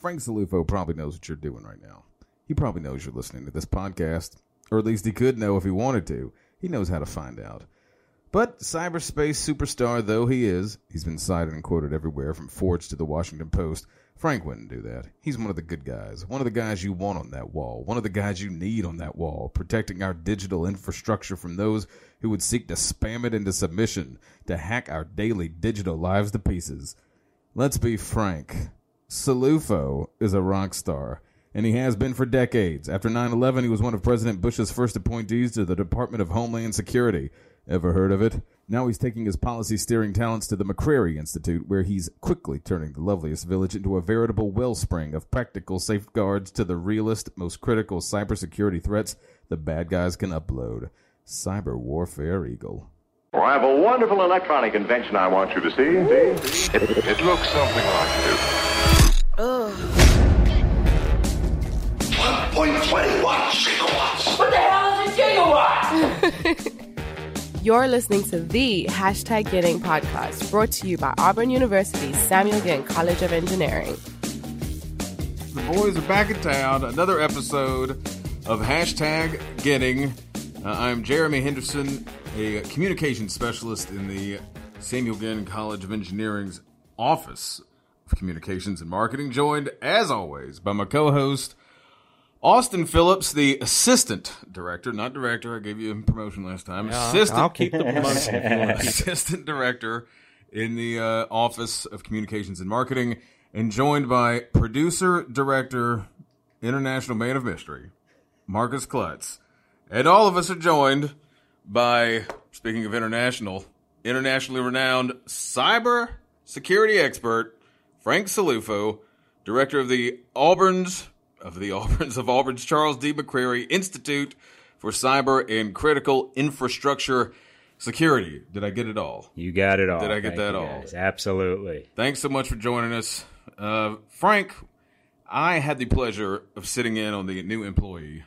Frank Cilluffo probably knows what you're doing right now. He probably knows you're listening to this podcast, or at least he could know if he wanted to. He knows how to find out. But cyberspace superstar though he is, he's been cited and quoted everywhere from Forbes to the Washington Post. Frank wouldn't do that. He's one of the good guys. One of the guys you want on that wall. One of the guys you need on that wall, protecting our digital infrastructure from those who would seek to spam it into submission, to hack our daily digital lives to pieces. Let's be frank. Cilluffo is a rock star, and he has been for decades. After 9 11, he was one of President Bush's first appointees to the Department of Homeland Security. Ever heard of it? Now he's taking his policy steering talents to the McCrary Institute, where he's quickly turning the loveliest village into a veritable wellspring of practical safeguards to the realest, most critical cybersecurity threats the bad guys can upload. Cyber Warfare Eagle. Well, I have a wonderful electronic invention I want you to see. see? It, it looks something like this. Ugh. 1.21 gigawatts. What the hell is a gigawatt? You're listening to the Hashtag Getting podcast, brought to you by Auburn University's Samuel Ginn College of Engineering. The boys are back in town. Another episode of Hashtag Getting. Uh, I'm Jeremy Henderson, a communications specialist in the Samuel Ginn College of Engineering's Office of Communications and Marketing, joined, as always, by my co host, Austin Phillips, the assistant director, not director. I gave you a promotion last time. Yeah, assistant, I'll keep the promotion if you want. assistant director in the uh, Office of Communications and Marketing, and joined by producer, director, international man of mystery, Marcus Klutz. And all of us are joined by, speaking of international, internationally renowned cyber security expert, Frank Cilluffo, director of the Auburn's of the Auburn's of Auburn's Charles D. McCrary Institute for Cyber and Critical Infrastructure Security. Did I get it all? You got it all. Did I get Thank that all? guys. Absolutely. Thanks so much for joining us. Uh, Frank, I had the pleasure of sitting in on the new employee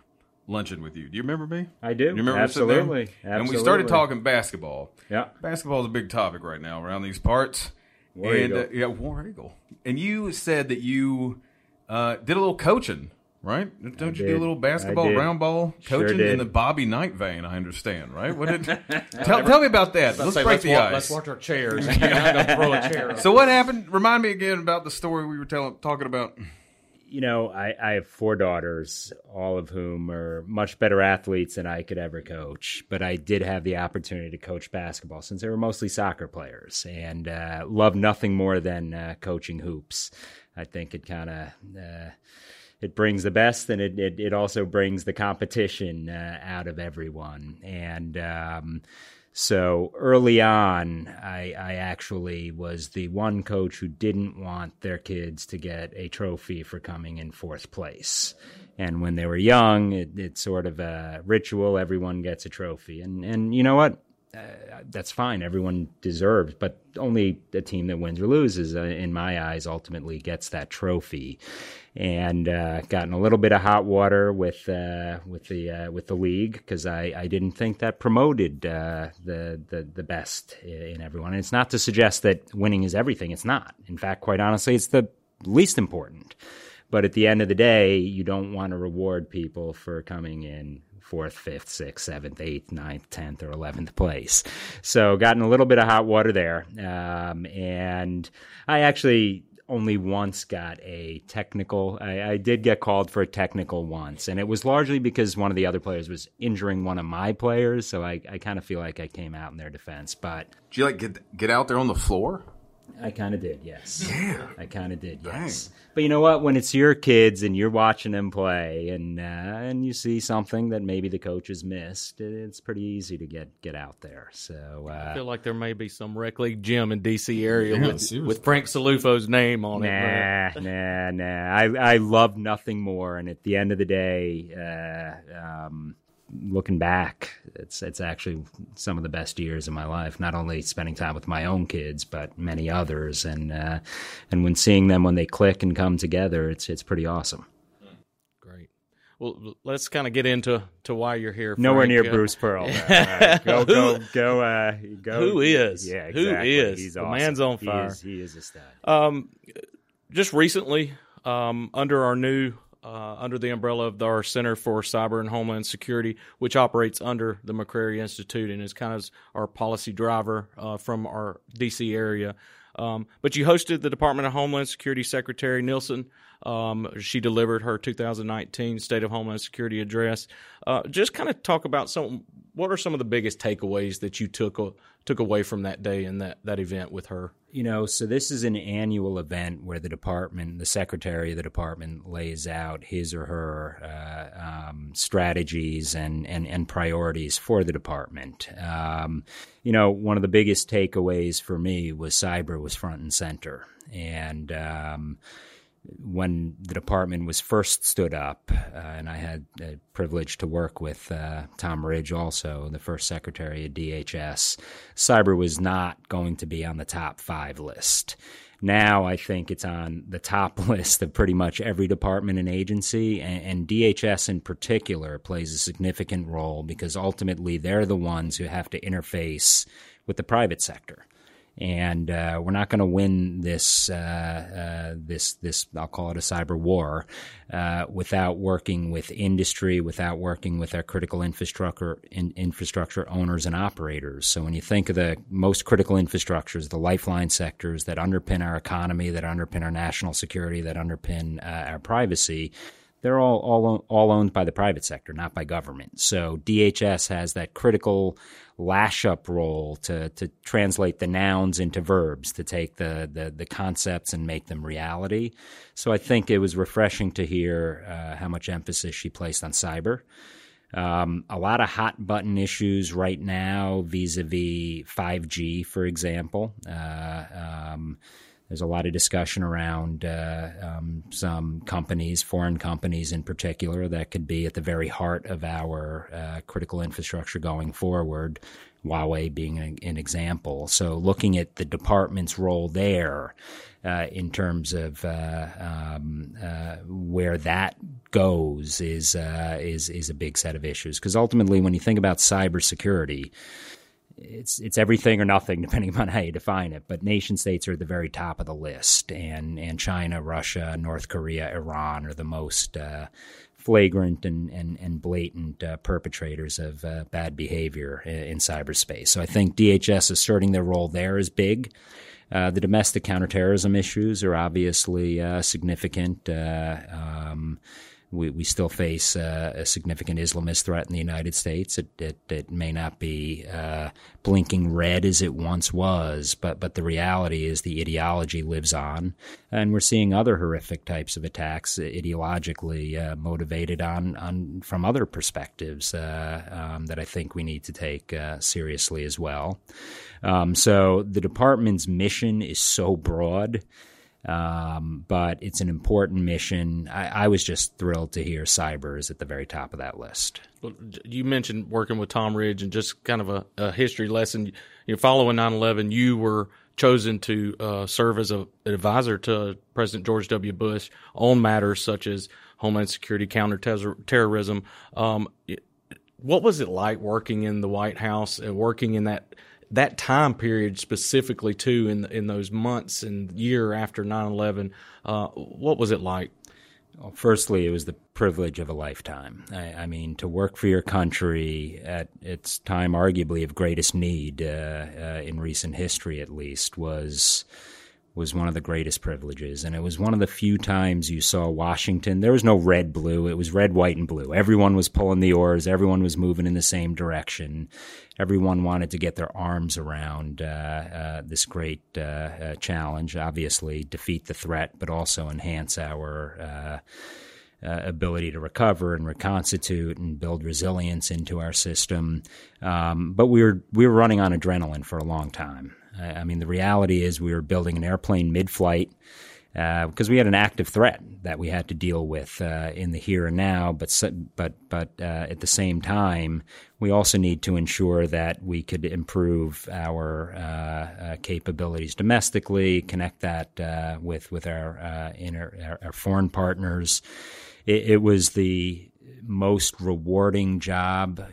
luncheon with you. Do you remember me? I do. You remember there? Absolutely. And we started talking basketball. Yeah. Basketball is a big topic right now around these parts. War and Eagle. Uh, yeah, War Eagle. And you said that you uh, did a little coaching, right? Don't you do a little basketball did. round ball Sure coaching in the Bobby Knight vein? I understand, right? What did tell, tell me about that? Let's Say, break the wa- ice. Let's watch our chairs. Throw a chair. So what happened? Remind me again about the story we were telling, talking about. You know, I, I have four daughters, all of whom are much better athletes than I could ever coach. But I did have the opportunity to coach basketball since they were mostly soccer players and uh, love nothing more than uh, coaching hoops. I think it kind of. Uh, it brings the best and it, it, it also brings the competition uh, out of everyone. And um, so early on, I, I actually was the one coach who didn't want their kids to get a trophy for coming in fourth place. And when they were young, it, it's sort of a ritual. Everyone gets a trophy. And, and you know what? Uh, that's fine. Everyone deserves, but only a team that wins or loses, uh, in my eyes, ultimately gets that trophy. And uh, gotten a little bit of hot water with uh, with the uh, with the league because I, I didn't think that promoted uh, the, the the best in everyone. And it's not to suggest that winning is everything. It's not. In fact, quite honestly, it's the least important. But at the end of the day, you don't want to reward people for coming in fourth, fifth, sixth, seventh, eighth, ninth, tenth, or eleventh place. So, gotten a little bit of hot water there, um, and I actually only once got a technical. I, I did get called for a technical once, and it was largely because one of the other players was injuring one of my players. So I, I kind of feel like I came out in their defense, but do you like get get out there on the floor? I kind of did, yes. Yeah. I kind of did, yes. But you know what? When it's your kids and you're watching them play, and uh, and you see something that maybe the coaches missed, it's pretty easy to get get out there. So I uh, feel like there may be some rec league gym in DC area Yeah, with, with Frank Cilluffo's name on it. nah, nah, nah. I I love nothing more, and at the end of the day, uh, um, looking back, it's it's actually some of the best years of my life. Not only spending time with my own kids, but many others, and uh, and when seeing them when they click and come together, it's it's pretty awesome. Great. Well, let's kind of get into to why you're here. Nowhere Frank. near Bruce Pearl. Go go go. Uh, go. Who is? Yeah, Who exactly. is? He's The man's on He fire. is- He is, a stud. Um, just recently, um, under our new uh, under the umbrella of our Center for Cyber and Homeland Security, which operates under the McCrary Institute and is kind of our policy driver uh, from our DC area. Um, but you hosted the Department of Homeland Security Secretary Nielsen. Um, she delivered her 2019 State of Homeland Security address. Uh, just kind of talk about some. What are some of the biggest takeaways that you took uh, took away from that day and that that event with her? You know, so this is an annual event where the department, the secretary of the department, lays out his or her uh, um, strategies and, and, and priorities for the department. Um, you know, one of the biggest takeaways for me was cyber was front and center. And, um, when the department was first stood up, uh, and I had the privilege to work with uh, Tom Ridge, also the first secretary of DHS, cyber was not going to be on the top five list. Now I think it's on the top list of pretty much every department and agency, and, and DHS in particular plays a significant role because ultimately they're the ones who have to interface with the private sector and uh, we're not going to win this uh, uh, this this I'll call it a cyber war uh, without working with industry, without working with our critical infrastructure in, infrastructure owners and operators. So when you think of the most critical infrastructures, the lifeline sectors that underpin our economy, that underpin our national security, that underpin uh, our privacy they're all, all all owned by the private sector, not by government. So DHS has that critical lash up role to to translate the nouns into verbs, to take the the, the concepts and make them reality. So I think it was refreshing to hear uh, how much emphasis she placed on cyber. Um, a lot of hot button issues right now vis a vis 5G, for example. Uh, um, there's a lot of discussion around uh, um, some companies, foreign companies in particular, that could be at the very heart of our uh, critical infrastructure going forward. Huawei being an, an, example. So, looking at the department's role there uh, in terms of uh, um, uh, where that goes is uh, is is a big set of issues. Because ultimately, when you think about cybersecurity, it's it's everything or nothing depending upon how you define it. But nation states are at the very top of the list, and and China, Russia, North Korea, Iran are the most uh, flagrant and and, and blatant uh, perpetrators of uh, bad behavior in, in, cyberspace. So I think DHS asserting their role there is big. Uh, the domestic counterterrorism issues are obviously uh, significant. Uh, um, we, we still face uh, a significant Islamist threat in the United States. It, it, it may not be uh, blinking red as it once was, but, but the reality is the ideology lives on. And we're seeing other horrific types of attacks ideologically uh, motivated on, on from other perspectives uh, um, that I think we need to take uh, seriously as well. Um, so the department's mission is so broad. Um, but it's an important mission. I, I, was just thrilled to hear cyber is at the very top of that list. Well, you mentioned working with Tom Ridge and just kind of a, a history lesson. You know, following 9 11, you were chosen to uh, serve as a, an advisor to President George W. Bush on matters such as Homeland Security, counterterrorism. Um, what was it like working in the White House and working in that that time period specifically too in in those months and year after 9-11 uh, what was it like well, firstly, it was the privilege of a lifetime. I, I, mean, to work for your country at its time, arguably of greatest need uh, uh, in recent history, at least, was was one of the greatest privileges. And it was one of the few times you saw Washington. There was no red blue. It was red, white, and blue. Everyone was pulling the oars. Everyone was moving in the same direction. Everyone wanted to get their arms around uh, uh, this great uh, uh challenge. Obviously, defeat the threat, but also enhance our. Uh, uh, ability to recover and reconstitute and build resilience into our system, um, but we were we were running on adrenaline for a long time, I mean, the reality is we were building an airplane mid-flight because uh, we had an active threat that we had to deal with uh, in the here and now. But but but uh, at the same time, we also need to ensure that we could improve our uh, uh, capabilities domestically, connect that uh, with with our, inner, our foreign partners. It, it was the most rewarding job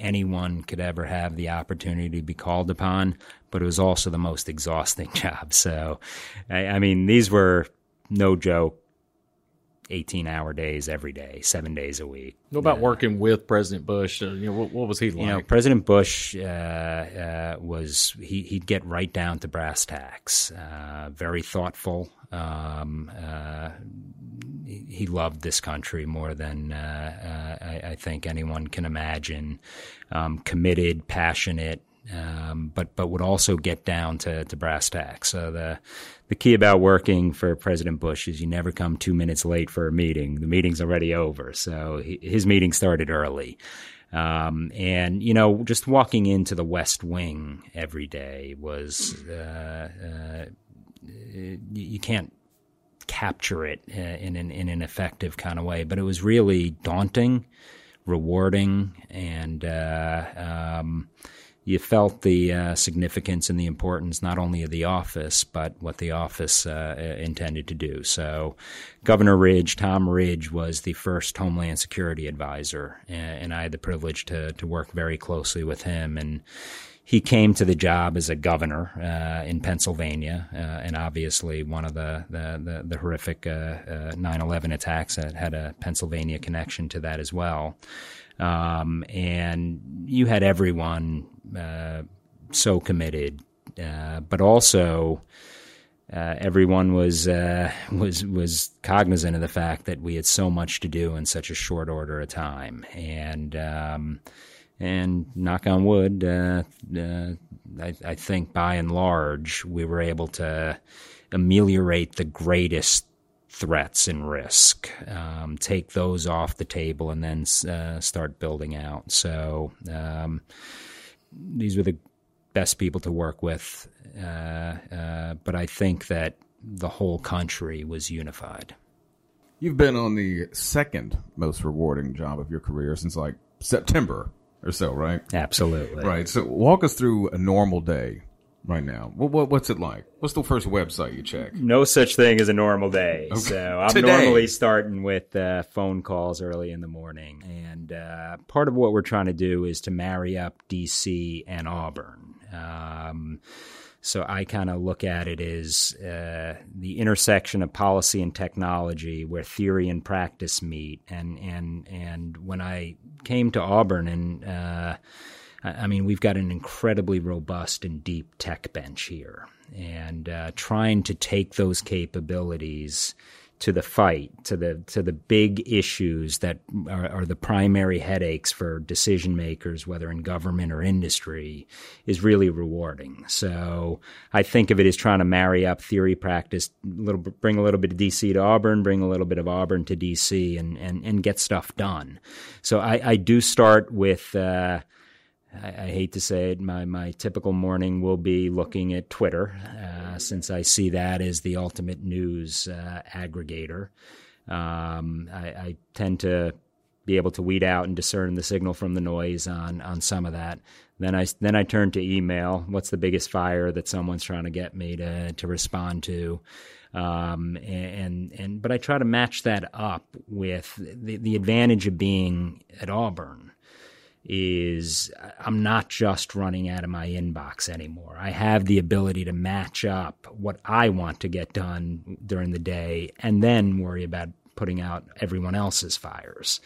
anyone could ever have the opportunity to be called upon, but it was also the most exhausting job. So, I, I mean, these were no joke 18 hour days every day, seven days a week. What about working with President Bush? Uh, you know, what, what was he like? You know, President Bush uh, uh, was he, would get right down to brass tacks. Uh, very thoughtful. Um, uh, he loved this country more than uh, I, I, think anyone can imagine. Um, committed, passionate, um, but but would also get down to, to brass tacks. So the the key about working for President Bush is you never come two minutes late for a meeting. The meeting's already over. So he, his meeting started early. Um, and you know, just walking into the West Wing every day was uh, uh, you can't capture it uh, in an in an effective kind of way, but it was really daunting, rewarding, and uh, um, you felt the uh, significance and the importance not only of the office but what the office uh, intended to do. So, Governor Ridge, Tom Ridge, was the first Homeland Security advisor, and I had the privilege to to work very closely with him and. He came to the job as a governor uh, in Pennsylvania, uh, and obviously one of the the, the, the horrific 9/11 uh, attacks had a Pennsylvania connection to that as well. Um, and you had everyone uh, so committed, uh, but also uh, everyone was uh, was was cognizant of the fact that we had so much to do in such a short order of time, and um, and knock on wood, uh, uh, I, I think by and large we were able to ameliorate the greatest threats and risk, um, take those off the table, and then uh, start building out. So um, these were the best people to work with, uh, uh, but I think that the whole country was unified. You've been on the second most rewarding job of your career since like September or so, right? Absolutely. Right. So walk us through a normal day right now? What, what, what's it like? What's the first website you check? No such thing as a normal day. Okay. So I'm Today. normally starting with uh, phone calls early in the morning, and uh, part of what we're trying to do is to marry up DC and Auburn. Um, so I kind of look at it as uh, the intersection of policy and technology, where theory and practice meet. And and and when I came to Auburn and uh, I mean, we've got an incredibly robust and deep tech bench here, and uh, trying to take those capabilities to the fight, to the to the big issues that are, are, the primary headaches for decision makers, whether in government or industry, is really rewarding. So I think of it as trying to marry up theory practice, little bring a little bit of DC to Auburn, bring a little bit of Auburn to DC, and and, and get stuff done. So I, I do start with. Uh, I, I, hate to say it, my, my typical morning will be looking at Twitter, uh, since I see that as the ultimate news uh, aggregator. Um, I, I, tend to be able to weed out and discern the signal from the noise on on some of that. Then I then I turn to email. What's the biggest fire that someone's trying to get me to to respond to? Um, and and but I try to match that up with the the advantage of being at Auburn is I'm not just running out of my inbox anymore. I have the ability to match up what I want to get done during the day and then worry about putting out everyone else's fires.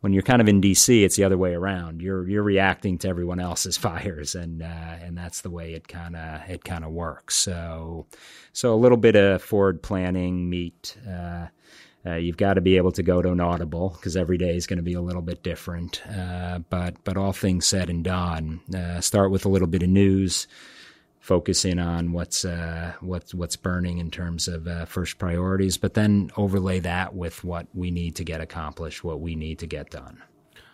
When you're kind of in DC, it's the other way around. You're you're reacting to everyone else's fires, and uh, and that's the way it kind of it kind of works. So so a little bit of forward planning meet. Uh, uh, you've got to be able to go to an audible because every day is going to be a little bit different. Uh, but but all things said and done, uh, start with a little bit of news, focus in on what's uh, what's what's burning in terms of uh, first priorities, but then overlay that with what we need to get accomplished, what we need to get done.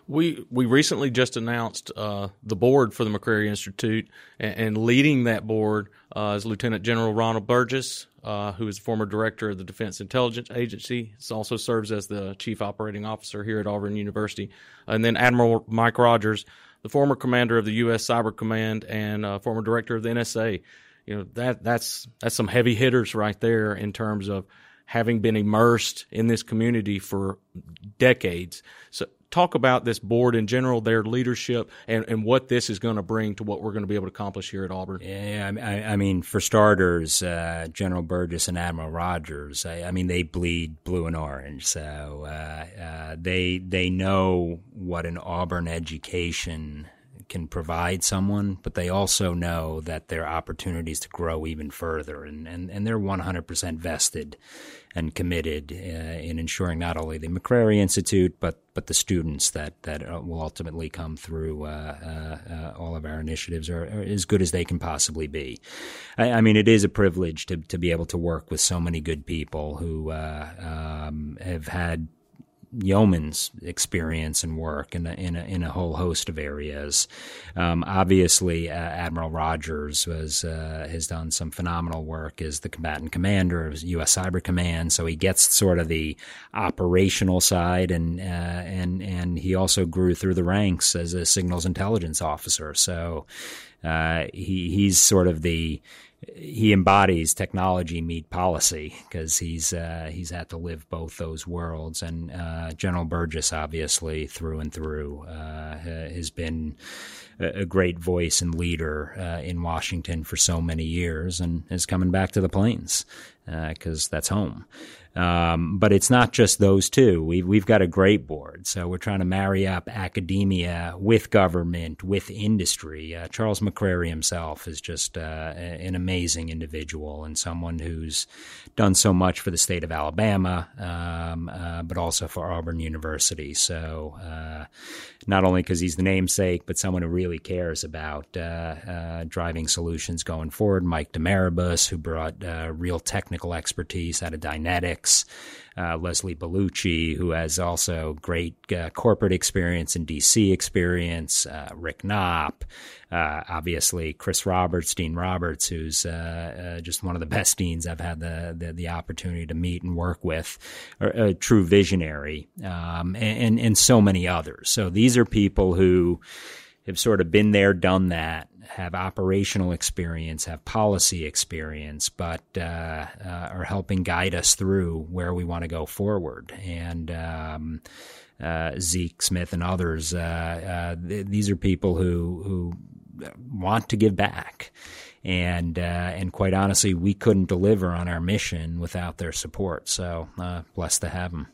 We we recently just announced uh, the board for the McCrary Institute, and, and leading that board is Lieutenant General Ronald Burgess, uh, who is former director of the Defense Intelligence Agency. He also serves as the chief operating officer here at Auburn University, and then Admiral Mike Rogers, the former commander of the U.S. Cyber Command and uh, former director of the NSA. You know that that's that's some heavy hitters right there in terms of having been immersed in this community for decades. So talk about this board in general, their leadership, and, and what this is going to bring to what we're going to be able to accomplish here at Auburn. Yeah, I, I mean, for starters, uh, General Burgess and Admiral Rogers. I, I, mean, they bleed blue and orange, so uh, uh, they they know what an Auburn education can provide someone, but they also know that there are opportunities to grow even further, and and, and they're 100% vested and committed uh, in ensuring not only the McCrary Institute but but the students that that uh, will ultimately come through uh, uh, all of our initiatives are, are, as good as they can possibly be. I, I, mean, it is a privilege to to be able to work with so many good people who uh, um, have had yeoman's experience and work in a, in a, in a whole host of areas. Um, obviously, uh, Admiral Rogers was uh, has done some phenomenal work as the combatant commander of U.S. Cyber Command, so he gets sort of the operational side, and uh, and and he also grew through the ranks as a signals intelligence officer. So uh, he he's sort of the he embodies technology meet policy because he's uh, he's had to live both those worlds. And uh, General Burgess, obviously, through and through, uh, has been a great voice and leader uh, in Washington for so many years, and is coming back to the plains because uh, that's home. Um, but it's not just those two. We've, we've got a great board. So we're trying to marry up academia with government, with industry. Uh, Charles McCrary himself is just uh, an amazing individual and someone who's done so much for the state of Alabama, um, uh, but also for Auburn University. So uh, not only because he's the namesake, but someone who really cares about uh, driving solutions going forward. Mike Demaribus, who brought real technical expertise out of Dynetics uh, Leslie Bellucci, who has also great uh, corporate experience and DC experience, uh, Rick Knopp, uh, obviously Chris Roberts, Dean Roberts, who's uh, just one of the best deans I've had the, the, the opportunity to meet and work with, a true visionary, um, and, and so many others. So these are people who have sort of been there, done that, have operational experience, have policy experience, but uh, uh, are helping guide us through where we want to go forward. And um, uh, Zeke Smith and others, uh, uh, th- these are people who who want to give back. And and quite honestly, we couldn't deliver on our mission without their support. So blessed to have them.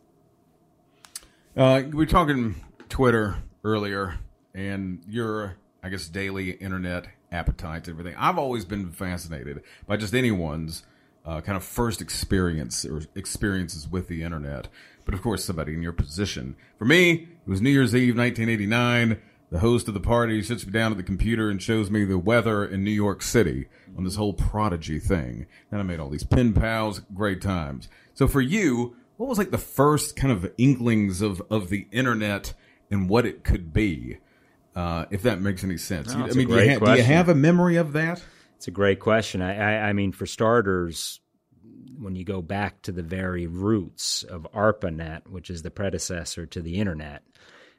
we were talking Twitter earlier, and you're I guess, daily internet appetites everything. I've always been fascinated by just anyone's uh, kind of first experience or experiences with the internet. But of course, somebody in your position. For me, it was New Year's Eve, 1989. The host of the party sits me down at the computer and shows me the weather in New York City on this whole prodigy thing. Then I made all these pen pals, great times. So for you, what was like the first kind of inklings of, of the internet and what it could be? Uh, if that makes any sense. No, I mean, do you, ha- do you, have a memory of that? It's a great question. I, I, I, mean, for starters, when you go back to the very roots of ARPANET, which is the predecessor to the internet,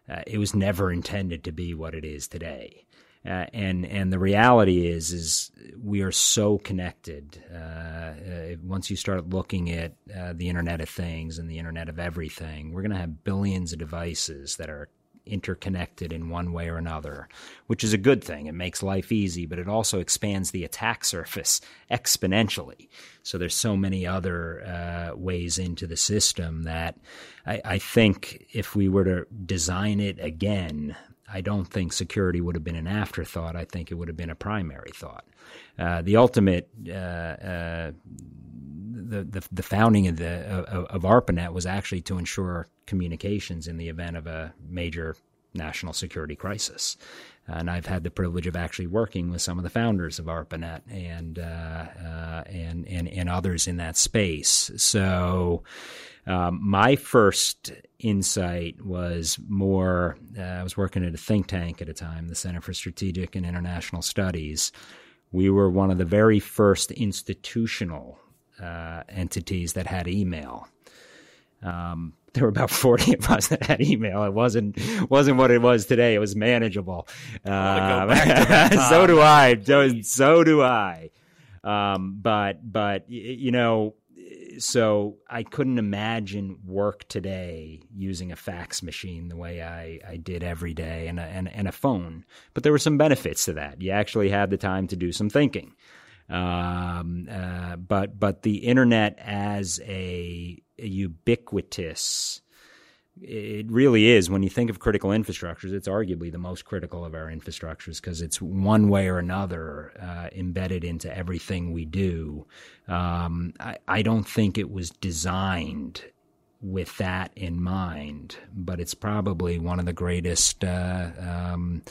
uh, it was never intended to be what it is today. Uh, and and the reality is is we are so connected. Uh, uh once you start looking at uh, the Internet of Things and the Internet of Everything, we're going to have billions of devices that are interconnected in one way or another, which is a good thing. It makes life easy, but it also expands the attack surface exponentially. So there's so many other uh, ways into the system that I, I think if we were to design it again, I don't think security would have been an afterthought. I think it would have been a primary thought. Uh, the ultimate uh, uh, the, the, the founding of the of, of ARPANET was actually to ensure communications in the event of a major national security crisis. And I've had the privilege of actually working with some of the founders of ARPANET and uh, uh, and, and and others in that space. So. Um, my first insight was more uh, I was working at a think tank at a time, the Center for Strategic and International Studies. We were one of the very first institutional uh, entities that had email. Um, there were about 40 of us that had email. It wasn't wasn't what it was today. It was manageable. Uh, so do I. So, so do I. Um, but but you know, so I couldn't imagine work today using a fax machine the way I, I did every day and a, and, and a phone. But there were some benefits to that. You actually had the time to do some thinking. Um, uh, but but the internet as a, a ubiquitous it really is. When you think of critical infrastructures it's arguably the most critical of our infrastructures because it's one way or another uh, embedded into everything we do. Um, I, I, don't think it was designed with that in mind but it's probably one of the greatest uh, um,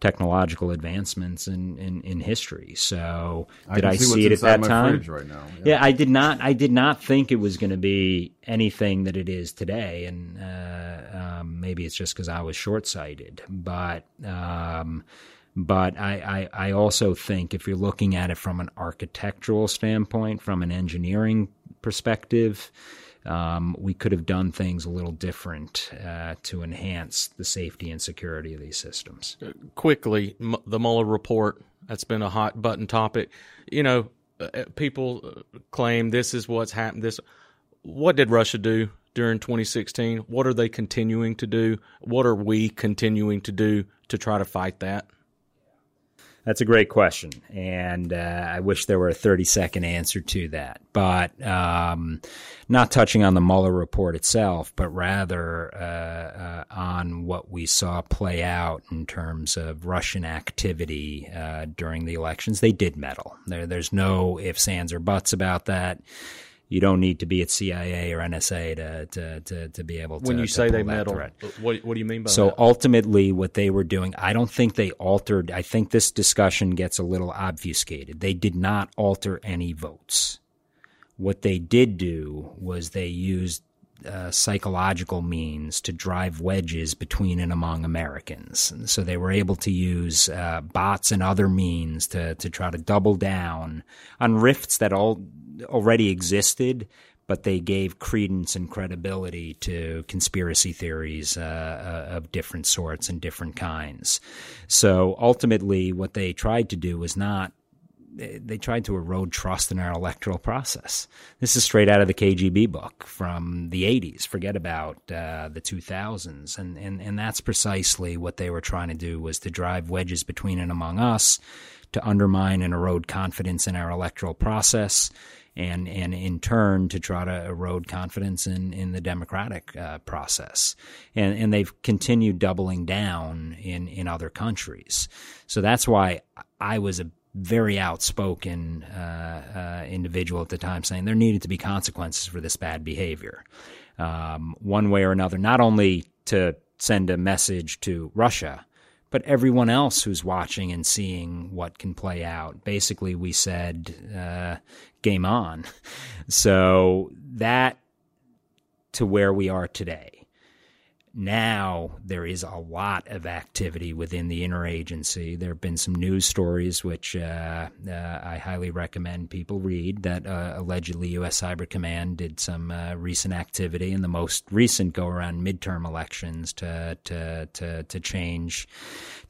technological advancements in, in, in history. So did I, see, it at that time? Right now. Yeah. yeah. I did not. I did not think it was going to be anything that it is today, and uh, um, maybe it's just because I was short sighted. But um, but I, I I also think if you're looking at it from an architectural standpoint, from an engineering perspective um, we could have done things a little different uh, to enhance the safety and security of these systems. Quickly, m- the Mueller report that's been a hot button topic. You know, uh, uh people uh, claim this is what's happened. This, what did Russia do during 2016? What are they continuing to do? What are we continuing to do to try to fight that? That's a great question, and uh, I wish there were a 30 second answer to that. But um, not touching on the Mueller report itself, but rather uh, uh, on what we saw play out in terms of Russian activity uh, during the elections. They did meddle. There, there's no ifs, ands, or buts about that you don't need to be at CIA or NSA to to to, to be able to. When you to say they meddle, what what do you mean by so that? So ultimately, what they were doing, I don't think they altered. I think this discussion gets a little obfuscated. They did not alter any votes. What they did do was they used uh, psychological means to drive wedges between and among Americans. And so they were able to use uh, bots and other means to to try to double down on rifts that all already existed, but they gave credence and credibility to conspiracy theories uh, uh, of different sorts and different kinds. So ultimately, what they tried to do was not they tried to erode trust in our electoral process. This is straight out of the KGB book from the 80s. Forget about uh, the 2000s, and, and and that's precisely what they were trying to do was to drive wedges between and among us, to undermine and erode confidence in our electoral process, and and in turn to try to erode confidence in in the democratic uh, process. And and they've continued doubling down in in other countries. So that's why I was a very outspoken uh, uh, individual at the time, saying there needed to be consequences for this bad behavior, um, one way or another. Not only to send a message to Russia, but everyone else who's watching and seeing what can play out. Basically, we said, uh, game on. So that to where we are today now there is a lot of activity within the interagency. There have been some news stories which uh, uh, I highly recommend people read that uh, allegedly U.S. Cyber Command did some uh, recent activity in the most recent go around midterm elections to to to, to change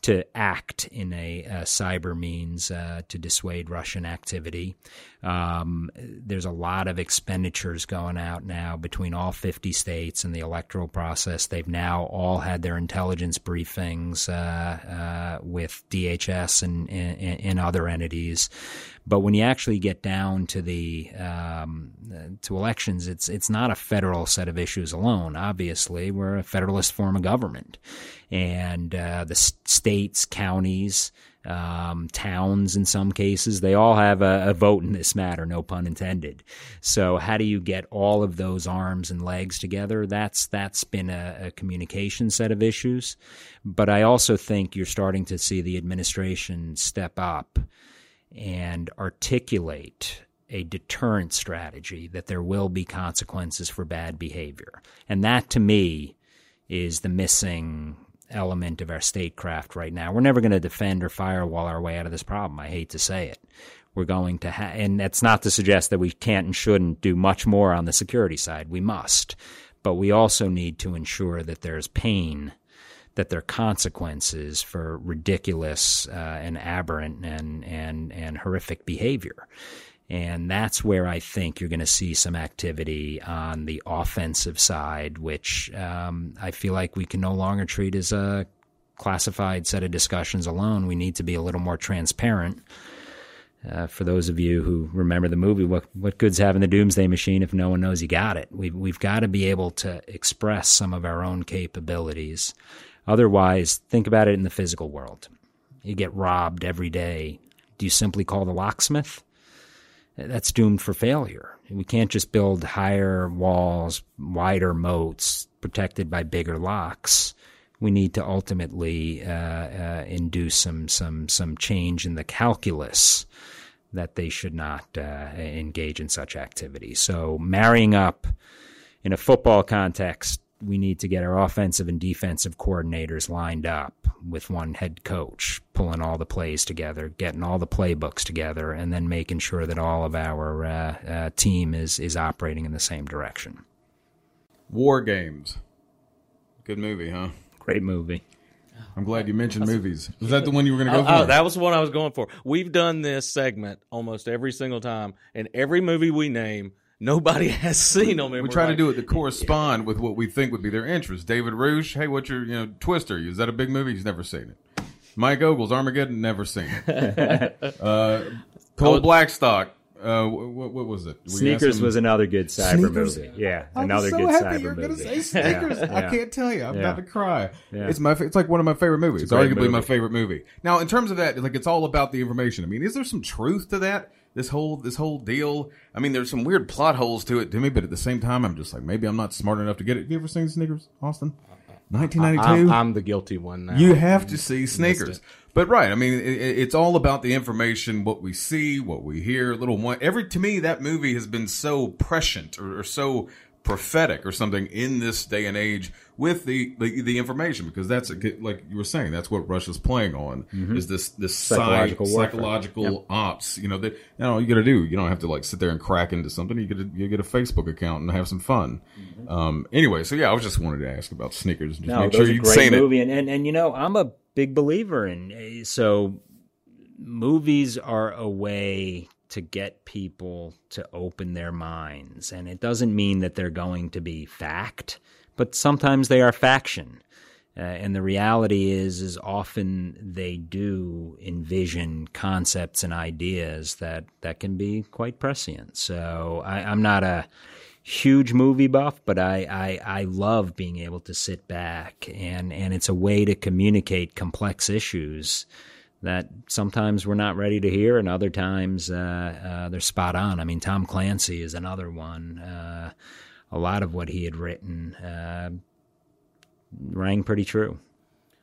to act in a, a cyber means uh, to dissuade Russian activity. Um, there's a lot of expenditures going out now between all 50 states and the electoral process. They've now all had their intelligence briefings uh, uh, with DHS and, and, and, other entities. But when you actually get down to the um, to elections, it's it's not a federal set of issues alone. Obviously, we're a federalist form of government, and uh, the states, counties, um, towns in some cases, they all have a, a, vote in this matter, no pun intended. So how do you get all of those arms and legs together? That's that's been a, a communication set of issues. But I also think you're starting to see the administration step up and articulate a deterrent strategy that there will be consequences for bad behavior. And that to me is the missing element of our statecraft right now. We're never going to defend or firewall our way out of this problem. I hate to say it. We're going to have, and that's not to suggest that we can't and shouldn't do much more on the security side. We must. But we also need to ensure that there's pain, that there are consequences for ridiculous uh, and aberrant and, and, and horrific behavior. And that's where I think you're going to see some activity on the offensive side, which um, I feel like we can no longer treat as a classified set of discussions alone. We need to be a little more transparent. Uh, for those of you who remember the movie, what what good's having the Doomsday Machine if no one knows you got it? We've we've got to be able to express some of our own capabilities. Otherwise, think about it in the physical world. You get robbed every day. Do you simply call the locksmith? That's doomed for failure. We can't just build higher walls, wider moats, protected by bigger locks. We need to ultimately uh, uh, induce some some some change in the calculus that they should not uh, engage in such activity. So marrying up in a football context we need to get our offensive and defensive coordinators lined up with one head coach, pulling all the plays together, getting all the playbooks together, and then making sure that all of our uh, uh, team is is operating in the same direction. War Games. Good movie, huh? Great movie. I'm glad you mentioned movies. Was that the one you were going to go Oh, for? oh, that was the one I was going for. We've done this segment almost every single time, and every movie we name, nobody has seen them. and we we're try to do it to correspond with what we think would be their interest. David Rouge, hey, what's your you know Twister? Is that a big movie? He's never seen it. Mike Ogles, Armageddon, never seen it. uh, Cole Blackstock, uh, what, what was it? We asked Sneakers was another good cyber Sneakers? movie. Yeah, I was another so good happy cyber you were movie. Gonna say Sneakers. Yeah, I can't tell you. I'm Yeah. about to cry. Yeah. It's my. It's like one of my favorite movies. It's, a great arguably my favorite movie. Now, in terms of that, like it's all about the information. I mean, is there some truth to that? This whole this whole deal. I mean, there's some weird plot holes to it to me, but at the same time, I'm just like maybe I'm not smart enough to get it. You ever seen Sneakers, Austin? 1992. I'm, I'm the guilty one now. You have to mm. see sneakers. But right, I mean, it- it's all about the information, what we see, what we hear. Little one, every to me, that movie has been so prescient or, or so prophetic or something in this day and age with the the, the information because that's like you were saying, that's what Russia's playing on is this this Psychological psychological psychological ops. You know that you know all you got to do. You don't have to like sit there and crack into something. You get a, you get a Facebook account and have some fun. Um, anyway, so yeah, I was just wanted to ask about sneakers. Just No, make sure you'd great seen it. movie, and, and and you know I'm a big believer in uh, so movies are a way to get people to open their minds, and it doesn't mean that they're going to be fact, but sometimes they are faction. Uh, and the reality is, is often they do envision concepts and ideas that, that can be quite prescient. So I, I'm not a huge movie buff, but I, I, I love being able to sit back and, and it's a way to communicate complex issues that sometimes we're not ready to hear and other times uh, uh, they're spot on. I mean, Tom Clancy is another one. Uh, a lot of what he had written uh, rang pretty true.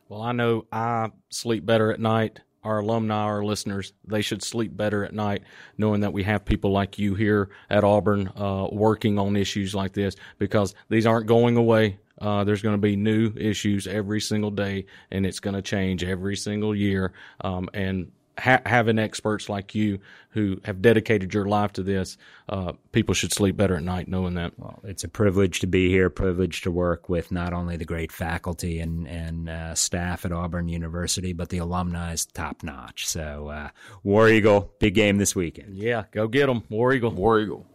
Well, I know I sleep better at night. Our alumni, our listeners, they should sleep better at night knowing that we have people like you here at Auburn uh, working on issues like this because these aren't going away. Uh, there's going to be new issues every single day, and it's going to change every single year. Um, and ha- having experts like you who have dedicated your life to this, uh, people should sleep better at night knowing that. Well, it's a privilege to be here, privilege to work with not only the great faculty and, and uh, staff at Auburn University, but the alumni is top notch. So, uh, War Eagle, big game this weekend. Yeah, go get them, War Eagle. War Eagle.